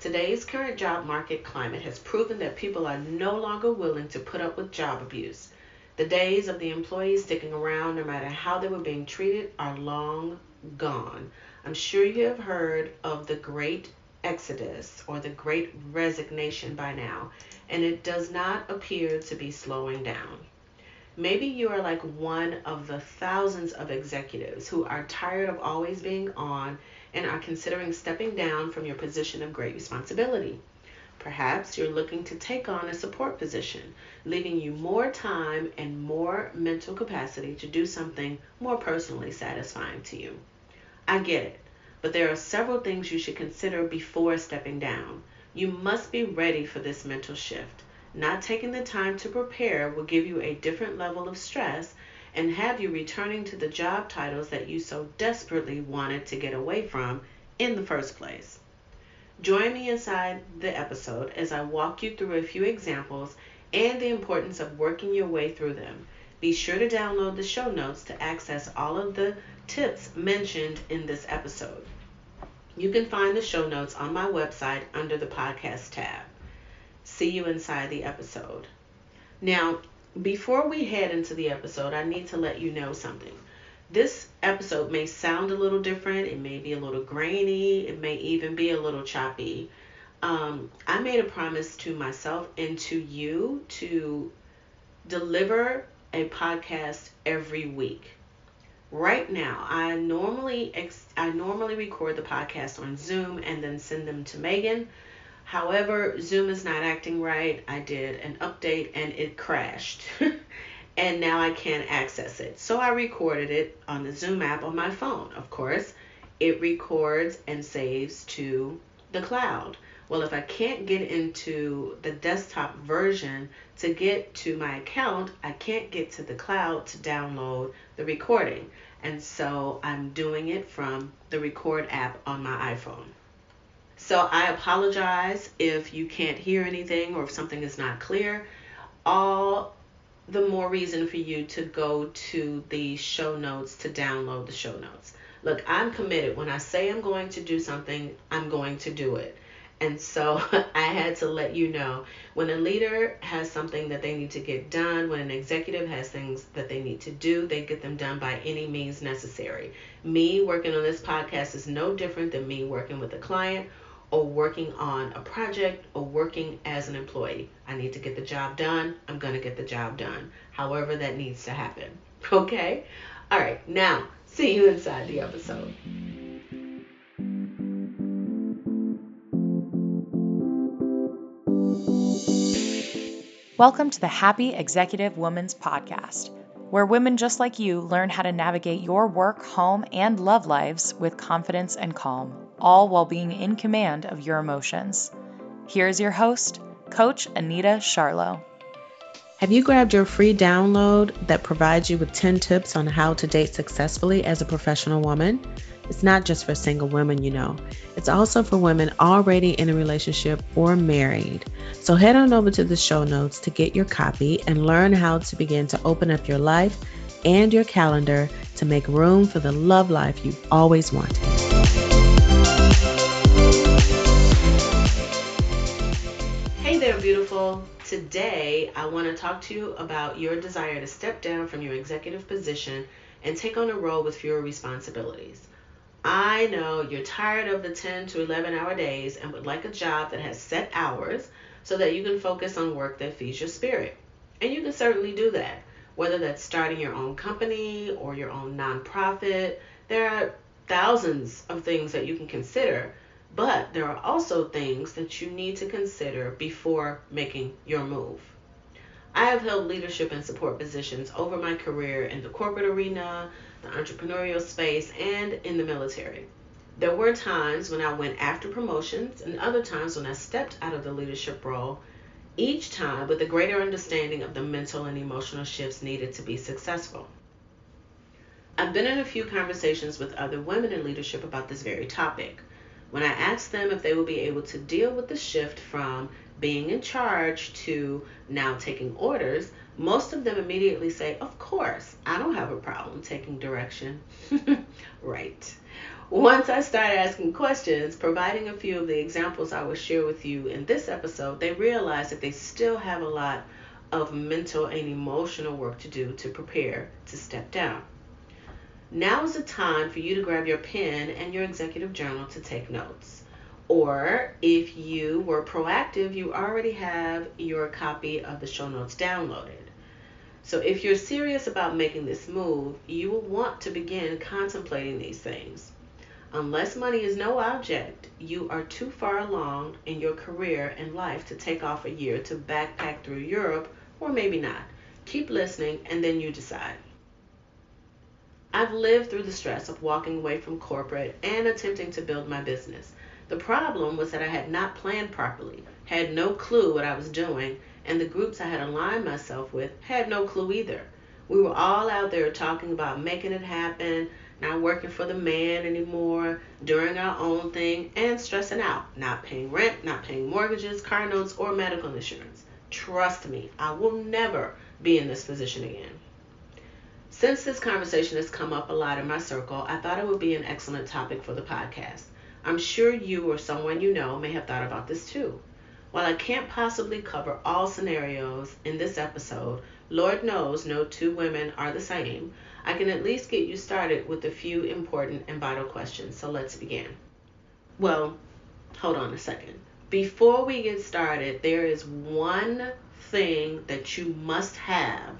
Today's current job market climate has proven that people are no longer willing to put up with job abuse. The days of the employees sticking around no matter how they were being treated are long gone. I'm sure you have heard of the great exodus or the great resignation by now, and it does not appear to be slowing down. Maybe you are like one of the thousands of executives who are tired of always being on and are considering stepping down from your position of great responsibility. Perhaps you're looking to take on a support position, leaving you more time and more mental capacity to do something more personally satisfying to you. I get it, but there are several things you should consider before stepping down. You must be ready for this mental shift. Not taking the time to prepare will give you a different level of stress and have you returning to the job titles that you so desperately wanted to get away from in the first place. Join me inside the episode as I walk you through a few examples and the importance of working your way through them. Be sure to download the show notes to access all of the tips mentioned in this episode. You can find the show notes on my website under the podcast tab. See you inside the episode. Now, before we head into the episode, I need to let you know something. This episode may sound a little different, it may be a little grainy, it may even be a little choppy. Um, I made a promise to myself and to you to deliver a podcast every week. Right now, I normally ex- I normally record the podcast on Zoom and then send them to Megan However, Zoom is not acting right. I did an update and it crashed. and now I can't access it. So I recorded it on the Zoom app on my phone. Of course, it records and saves to the cloud. Well, if I can't get into the desktop version to get to my account, I can't get to the cloud to download the recording. And so I'm doing it from the record app on my iPhone. So I apologize if you can't hear anything or if something is not clear. All the more reason for you to go to the show notes to download the show notes. Look, I'm committed. When I say I'm going to do something, I'm going to do it. And so I had to let you know when a leader has something that they need to get done, when an executive has things that they need to do, they get them done by any means necessary. Me working on this podcast is no different than me working with a client or working on a project or working as an employee. I need to get the job done. I'm going to get the job done, however that needs to happen. Okay? All right, now see you inside the episode. Welcome to the Happy Executive Women's Podcast, where women just like you learn how to navigate your work, home, and love lives with confidence and calm all while being in command of your emotions. Here's your host, Coach Anita Charlo. Have you grabbed your free download that provides you with 10 tips on how to date successfully as a professional woman? It's not just for single women, you know. It's also for women already in a relationship or married. So head on over to the show notes to get your copy and learn how to begin to open up your life and your calendar to make room for the love life you've always wanted. Hey there, beautiful. Today, I want to talk to you about your desire to step down from your executive position and take on a role with fewer responsibilities. I know you're tired of the 10 to 11 hour days and would like a job that has set hours so that you can focus on work that feeds your spirit. And you can certainly do that, whether that's starting your own company or your own nonprofit. There are thousands of things that you can consider but there are also things that you need to consider before making your move. I have held leadership and support positions over my career in the corporate arena, the entrepreneurial space, and in the military. There were times when I went after promotions and other times when I stepped out of the leadership role, each time with a greater understanding of the mental and emotional shifts needed to be successful. I've been in a few conversations with other women in leadership about this very topic. When I ask them if they will be able to deal with the shift from being in charge to now taking orders, most of them immediately say, Of course, I don't have a problem taking direction. right. Once I started asking questions, providing a few of the examples I will share with you in this episode, they realized that they still have a lot of mental and emotional work to do to prepare to step down. Now is the time for you to grab your pen and your executive journal to take notes. Or if you were proactive, you already have your copy of the show notes downloaded. So if you're serious about making this move, you will want to begin contemplating these things. Unless money is no object, you are too far along in your career and life to take off a year to backpack through Europe, or maybe not. Keep listening and then you decide. I've lived through the stress of walking away from corporate and attempting to build my business. The problem was that I had not planned properly, had no clue what I was doing, and the groups I had aligned myself with had no clue either. We were all out there talking about making it happen, not working for the man anymore, doing our own thing, and stressing out, not paying rent, not paying mortgages, car notes, or medical insurance. Trust me, I will never be in this position again. Since this conversation has come up a lot in my circle, I thought it would be an excellent topic for the podcast. I'm sure you or someone you know may have thought about this too. While I can't possibly cover all scenarios in this episode, Lord knows no two women are the same, I can at least get you started with a few important and vital questions. So let's begin. Well, hold on a second. Before we get started, there is one thing that you must have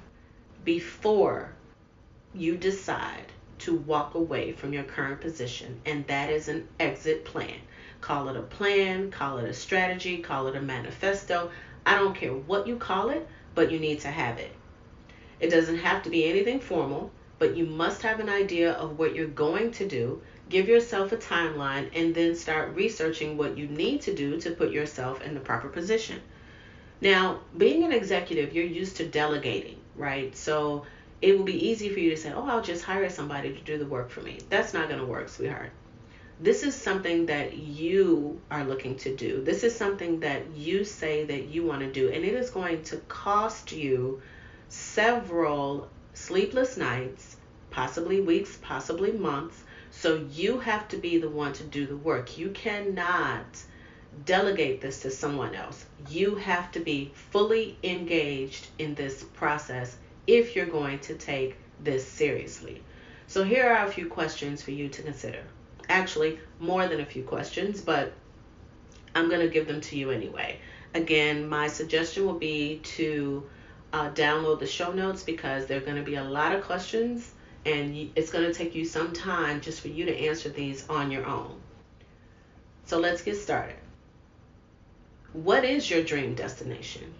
before you decide to walk away from your current position, and that is an exit plan. Call it a plan, call it a strategy, call it a manifesto. I don't care what you call it, but you need to have it. It doesn't have to be anything formal, but you must have an idea of what you're going to do. Give yourself a timeline and then start researching what you need to do to put yourself in the proper position. Now, being an executive, you're used to delegating, right? So it will be easy for you to say, oh, I'll just hire somebody to do the work for me. That's not going to work, sweetheart. This is something that you are looking to do. This is something that you say that you want to do, and it is going to cost you several sleepless nights, possibly weeks, possibly months. So you have to be the one to do the work. You cannot delegate this to someone else. You have to be fully engaged in this process if you're going to take this seriously. So, here are a few questions for you to consider. Actually, more than a few questions, but I'm going to give them to you anyway. Again, my suggestion will be to uh, download the show notes because there are going to be a lot of questions and it's going to take you some time just for you to answer these on your own. So let's get started. What is your dream destination?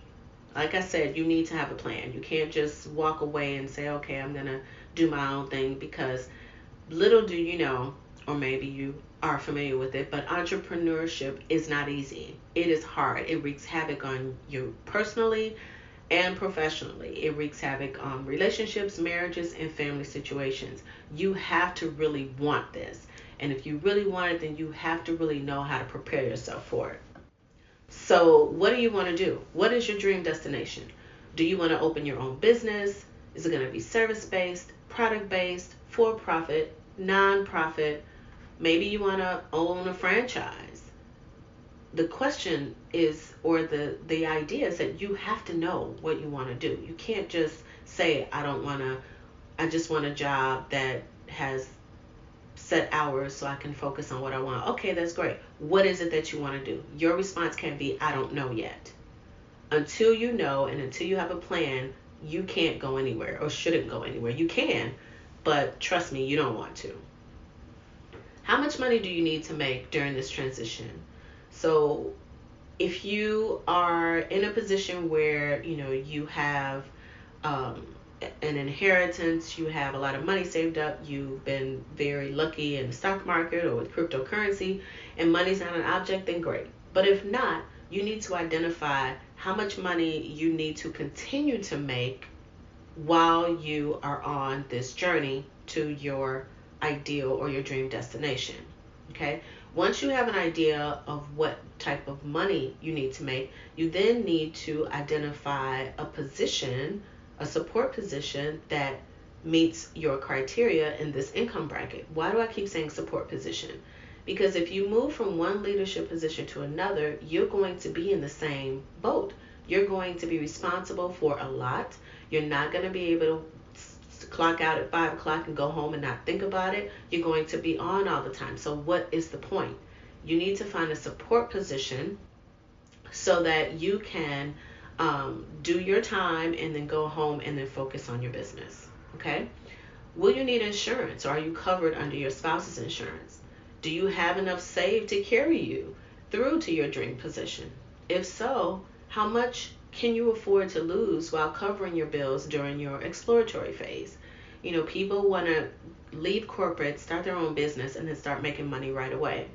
like I said, you need to have a plan. You can't just walk away and say, okay, I'm going to do my own thing because little do you know, or maybe you are familiar with it, but entrepreneurship is not easy. It is hard. It wreaks havoc on you personally and professionally. It wreaks havoc on relationships, marriages, and family situations. You have to really want this. And if you really want it, then you have to really know how to prepare yourself for it. So, what do you want to do? What is your dream destination? Do you want to open your own business? Is it going to be service based, product based, for profit, non profit? Maybe you want to own a franchise. The question is, or the, the idea is that you have to know what you want to do. You can't just say, I don't want to, I just want a job that has set hours so I can focus on what I want. Okay, that's great. What is it that you want to do? Your response can be, I don't know yet. Until you know and until you have a plan, you can't go anywhere or shouldn't go anywhere. You can, but trust me, you don't want to. How much money do you need to make during this transition? So, if you are in a position where you know you have um, an inheritance, you have a lot of money saved up, you've been very lucky in the stock market or with cryptocurrency, and money's not an object, then great. But if not, you need to identify how much money you need to continue to make while you are on this journey to your ideal or your dream destination. Okay? Once you have an idea of what type of money you need to make, you then need to identify a position a support position that meets your criteria in this income bracket. Why do I keep saying support position? Because if you move from one leadership position to another, you're going to be in the same boat. You're going to be responsible for a lot. You're not going to be able to clock out at five o'clock and go home and not think about it. You're going to be on all the time. So, what is the point? You need to find a support position so that you can um, do your time and then go home and then focus on your business. Okay? Will you need insurance? Or are you covered under your spouse's insurance? Do you have enough saved to carry you through to your dream position? If so, how much can you afford to lose while covering your bills during your exploratory phase? You know, people want to leave corporate, start their own business, and then start making money right away.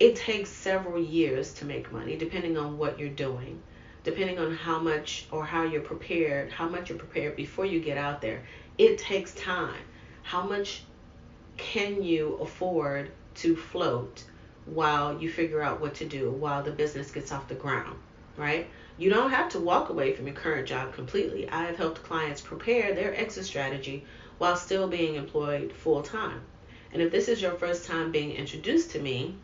It takes several years to make money, depending on what you're doing, depending on how much or how you're prepared, how much you're prepared before you get out there. It takes time. How much can you afford to float while you figure out what to do, while the business gets off the ground, right? You don't have to walk away from your current job completely. I have helped clients prepare their exit strategy while still being employed full time. And if this is your first time being introduced to me,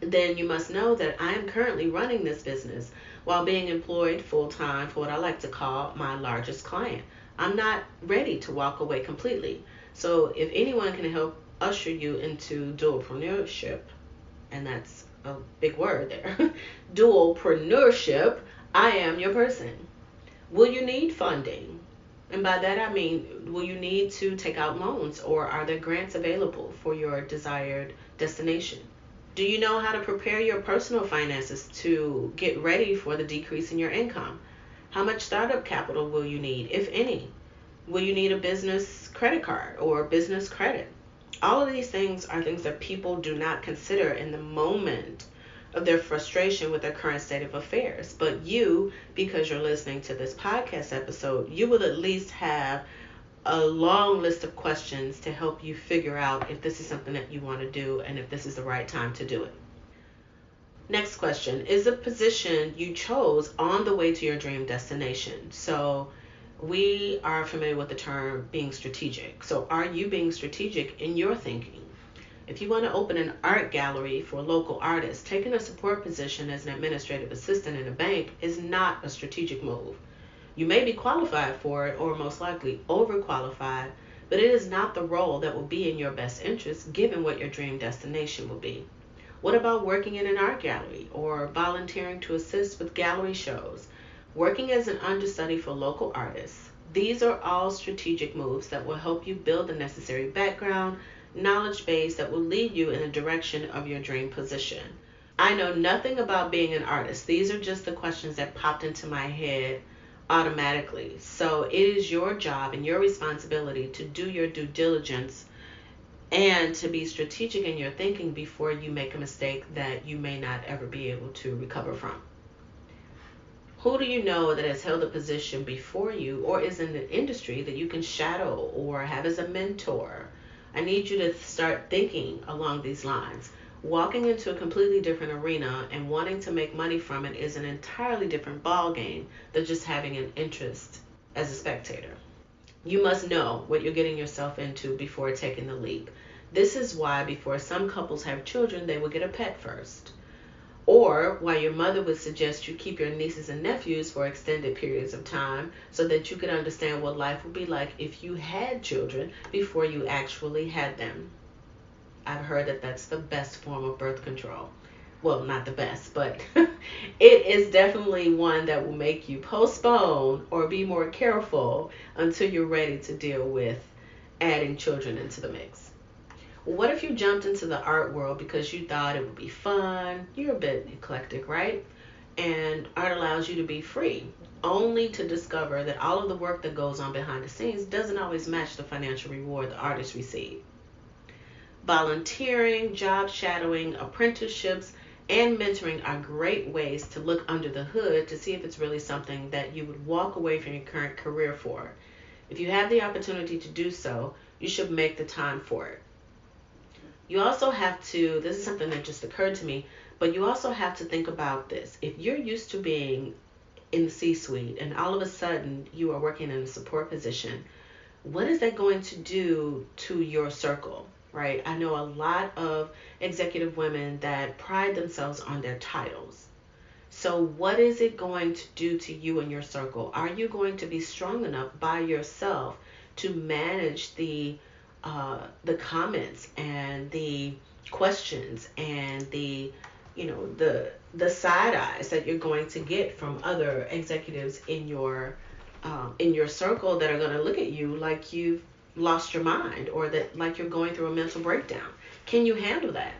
then you must know that I am currently running this business while being employed full time for what I like to call my largest client. I'm not ready to walk away completely. So if anyone can help usher you into dualpreneurship, and that's a big word there, dualpreneurship, I am your person. Will you need funding? And by that I mean, will you need to take out loans or are there grants available for your desired destination? Do you know how to prepare your personal finances to get ready for the decrease in your income? How much startup capital will you need, if any? Will you need a business credit card or business credit? All of these things are things that people do not consider in the moment of their frustration with their current state of affairs. But you, because you're listening to this podcast episode, you will at least have a long list of questions to help you figure out if this is something that you want to do and if this is the right time to do it. Next question Is the position you chose on the way to your dream destination? So, we are familiar with the term being strategic. So, are you being strategic in your thinking? If you want to open an art gallery for local artists, taking a support position as an administrative assistant in a bank is not a strategic move. You may be qualified for it or most likely overqualified, but it is not the role that will be in your best interest given what your dream destination will be. What about working in an art gallery or volunteering to assist with gallery shows? Working as an understudy for local artists, these are all strategic moves that will help you build the necessary background, knowledge base that will lead you in the direction of your dream position. I know nothing about being an artist. These are just the questions that popped into my head automatically. So it is your job and your responsibility to do your due diligence and to be strategic in your thinking before you make a mistake that you may not ever be able to recover from. Who do you know that has held a position before you or is in an industry that you can shadow or have as a mentor? I need you to start thinking along these lines. Walking into a completely different arena and wanting to make money from it is an entirely different ball game than just having an interest as a spectator. You must know what you're getting yourself into before taking the leap. This is why before some couples have children, they will get a pet first or why your mother would suggest you keep your nieces and nephews for extended periods of time so that you could understand what life would be like if you had children before you actually had them. I've heard that that's the best form of birth control. Well, not the best, but it is definitely one that will make you postpone or be more careful until you're ready to deal with adding children into the mix. What if you jumped into the art world because you thought it would be fun? You're a bit eclectic, right? And art allows you to be free, only to discover that all of the work that goes on behind the scenes doesn't always match the financial reward the artists receive. Volunteering, job shadowing, apprenticeships, and mentoring are great ways to look under the hood to see if it's really something that you would walk away from your current career for. If you have the opportunity to do so, you should make the time for it. You also have to, this is something that just occurred to me, but you also have to think about this. If you're used to being in the C suite and all of a sudden you are working in a support position, what is that going to do to your circle? Right? I know a lot of executive women that pride themselves on their titles. So, what is it going to do to you and your circle? Are you going to be strong enough by yourself to manage the uh, the comments and the questions and the you know the the side eyes that you're going to get from other executives in your um, in your circle that are going to look at you like you've lost your mind or that like you're going through a mental breakdown. Can you handle that?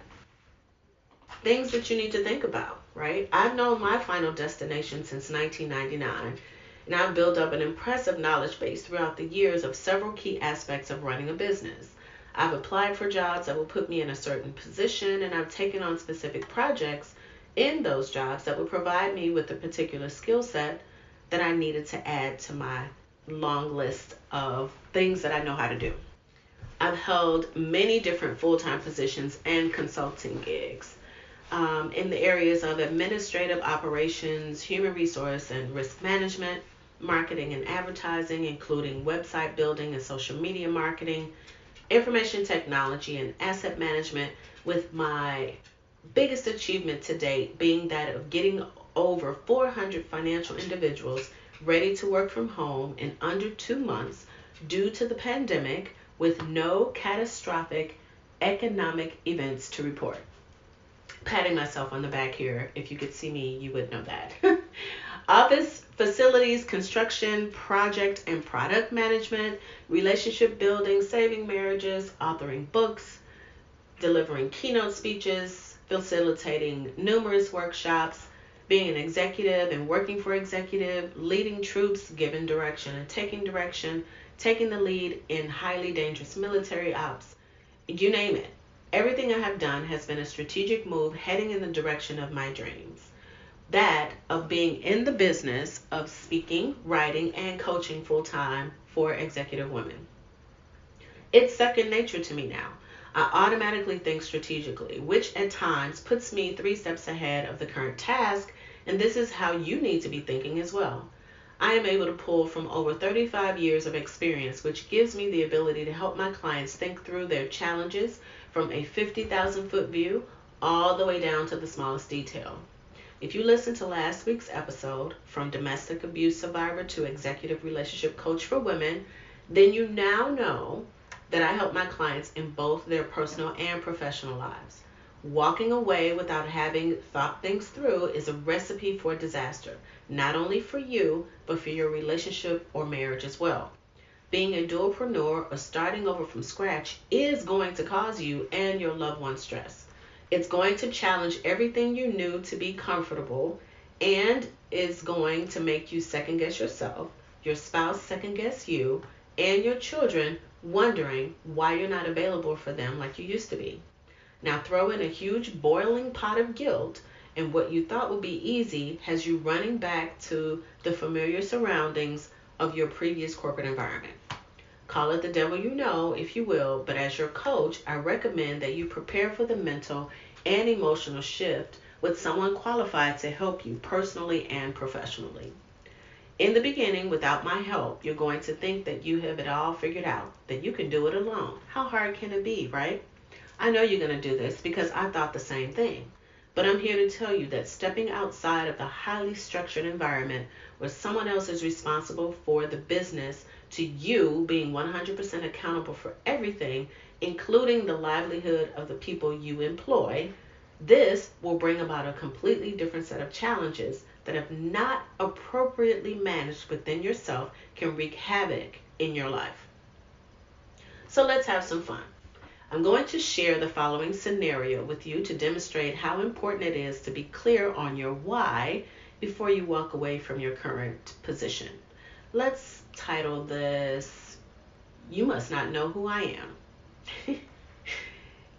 Things that you need to think about, right? I've known my final destination since 1999, and I've built up an impressive knowledge base throughout the years of several key aspects of running a business. I've applied for jobs that will put me in a certain position, and I've taken on specific projects in those jobs that would provide me with a particular skill set that I needed to add to my long list of things that I know how to do. I've held many different full time positions and consulting gigs um, in the areas of administrative operations, human resource and risk management, marketing and advertising, including website building and social media marketing, information technology, and asset management, with my biggest achievement to date being that of getting over 400 financial individuals ready to work from home in under two months due to the pandemic with no catastrophic economic events to report. Patting myself on the back here. If you could see me, you would know that. Office facilities, construction, project and product management, relationship building, saving marriages, authoring books, delivering keynote speeches, facilitating numerous workshops, being an executive and working for executive, leading troops, giving direction and taking direction, taking the lead in highly dangerous military ops, you name it. Everything I have done has been a strategic move heading in the direction of my dreams. That of being in the business of speaking, writing, and coaching full time for executive women. It's second nature to me now. I automatically think strategically, which at times puts me three steps ahead of the current task and this is how you need to be thinking as well. I am able to pull from over 35 years of experience, which gives me the ability to help my clients think through their challenges from a 50,000 foot view all the way down to the smallest detail. If you listened to last week's episode, From Domestic Abuse Survivor to Executive Relationship Coach for Women, then you now know that I help my clients in both their personal and professional lives. Walking away without having thought things through is a recipe for disaster, not only for you, but for your relationship or marriage as well. Being a dualpreneur or starting over from scratch is going to cause you and your loved one stress. It's going to challenge everything you knew to be comfortable and is going to make you second guess yourself, your spouse second guess you, and your children wondering why you're not available for them like you used to be. Now throw in a huge boiling pot of guilt, and what you thought would be easy has you running back to the familiar surroundings of your previous corporate environment. Call it the devil you know, if you will, but as your coach, I recommend that you prepare for the mental and emotional shift with someone qualified to help you personally and professionally. In the beginning, without my help, you're going to think that you have it all figured out, that you can do it alone. How hard can it be, right? I know you're going to do this because I thought the same thing. But I'm here to tell you that stepping outside of the highly structured environment where someone else is responsible for the business to you being 100% accountable for everything, including the livelihood of the people you employ, this will bring about a completely different set of challenges that, if not appropriately managed within yourself, can wreak havoc in your life. So let's have some fun. I'm going to share the following scenario with you to demonstrate how important it is to be clear on your why before you walk away from your current position. Let's title this, You Must Not Know Who I Am.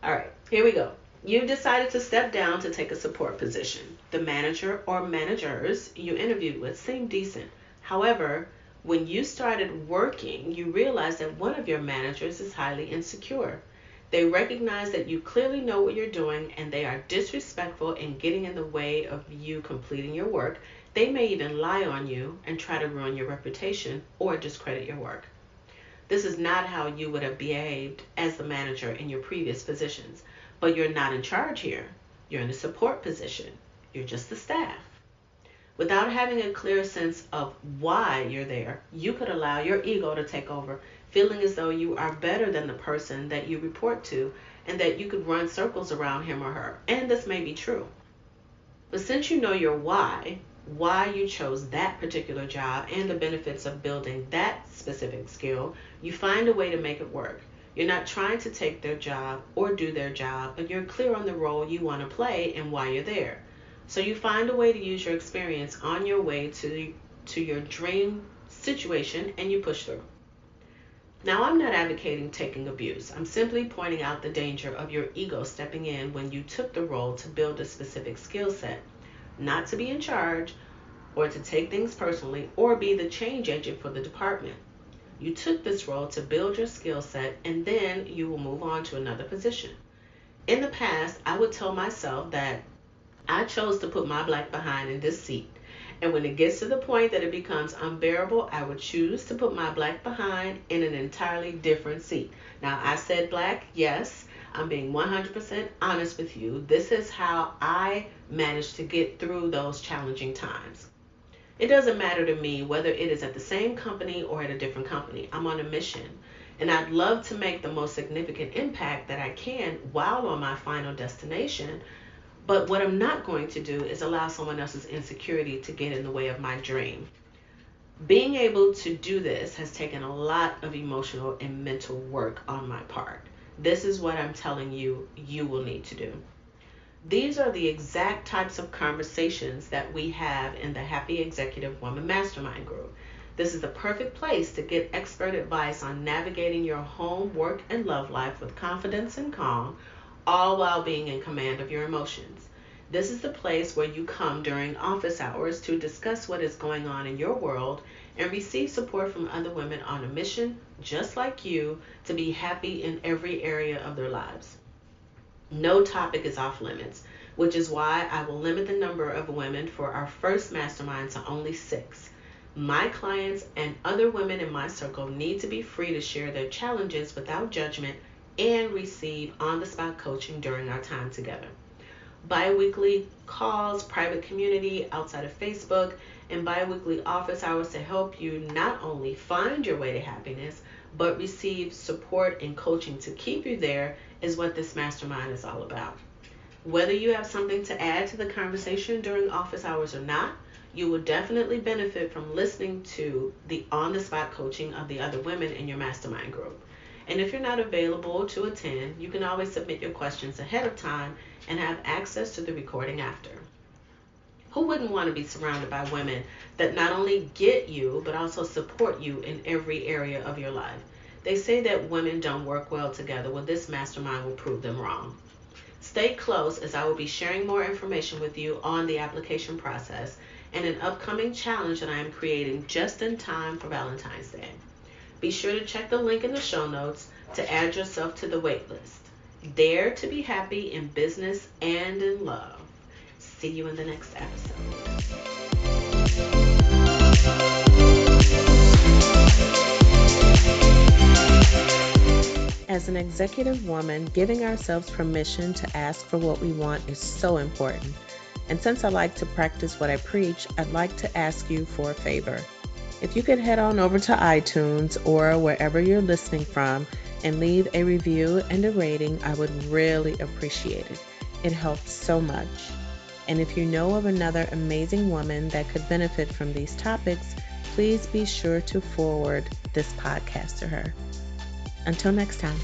All right, here we go. You've decided to step down to take a support position. The manager or managers you interviewed with seemed decent. However, when you started working, you realized that one of your managers is highly insecure. They recognize that you clearly know what you're doing and they are disrespectful in getting in the way of you completing your work. They may even lie on you and try to ruin your reputation or discredit your work. This is not how you would have behaved as the manager in your previous positions. But you're not in charge here. You're in a support position. You're just the staff. Without having a clear sense of why you're there, you could allow your ego to take over, feeling as though you are better than the person that you report to and that you could run circles around him or her. And this may be true. But since you know your why, why you chose that particular job and the benefits of building that specific skill, you find a way to make it work. You're not trying to take their job or do their job, but you're clear on the role you want to play and why you're there. So you find a way to use your experience on your way to to your dream situation and you push through. Now, I'm not advocating taking abuse. I'm simply pointing out the danger of your ego stepping in when you took the role to build a specific skill set, not to be in charge or to take things personally or be the change agent for the department. You took this role to build your skill set and then you will move on to another position. In the past, I would tell myself that I chose to put my black behind in this seat. And when it gets to the point that it becomes unbearable, I would choose to put my black behind in an entirely different seat. Now, I said black, yes. I'm being 100% honest with you. This is how I managed to get through those challenging times. It doesn't matter to me whether it is at the same company or at a different company. I'm on a mission. And I'd love to make the most significant impact that I can while on my final destination but what I'm not going to do is allow someone else's insecurity to get in the way of my dream. Being able to do this has taken a lot of emotional and mental work on my part. This is what I'm telling you you will need to do. These are the exact types of conversations that we have in the Happy Executive Woman Mastermind Group. This is the perfect place to get expert advice on navigating your home, work, and love life with confidence and calm all while being in command of your emotions. This is the place where you come during office hours to discuss what is going on in your world and receive support from other women on a mission just like you to be happy in every area of their lives. No topic is off limits, which is why I will limit the number of women for our first mastermind to only six. My clients and other women in my circle need to be free to share their challenges without judgment and receive on the spot coaching during our time together. Bi weekly calls, private community outside of Facebook, and bi weekly office hours to help you not only find your way to happiness, but receive support and coaching to keep you there is what this mastermind is all about. Whether you have something to add to the conversation during office hours or not, you will definitely benefit from listening to the on the spot coaching of the other women in your mastermind group. And if you're not available to attend, you can always submit your questions ahead of time and have access to the recording after. Who wouldn't want to be surrounded by women that not only get you, but also support you in every area of your life? They say that women don't work well together. Well, this mastermind will prove them wrong. Stay close as I will be sharing more information with you on the application process and an upcoming challenge that I am creating just in time for Valentine's Day. Be sure to check the link in the show notes to add yourself to the waitlist. Dare to be happy in business and in love. See you in the next episode. As an executive woman, giving ourselves permission to ask for what we want is so important. And since I like to practice what I preach, I'd like to ask you for a favor. If you could head on over to iTunes or wherever you're listening from and leave a review and a rating, I would really appreciate it. It helps so much. And if you know of another amazing woman that could benefit from these topics, please be sure to forward this podcast to her. Until next time.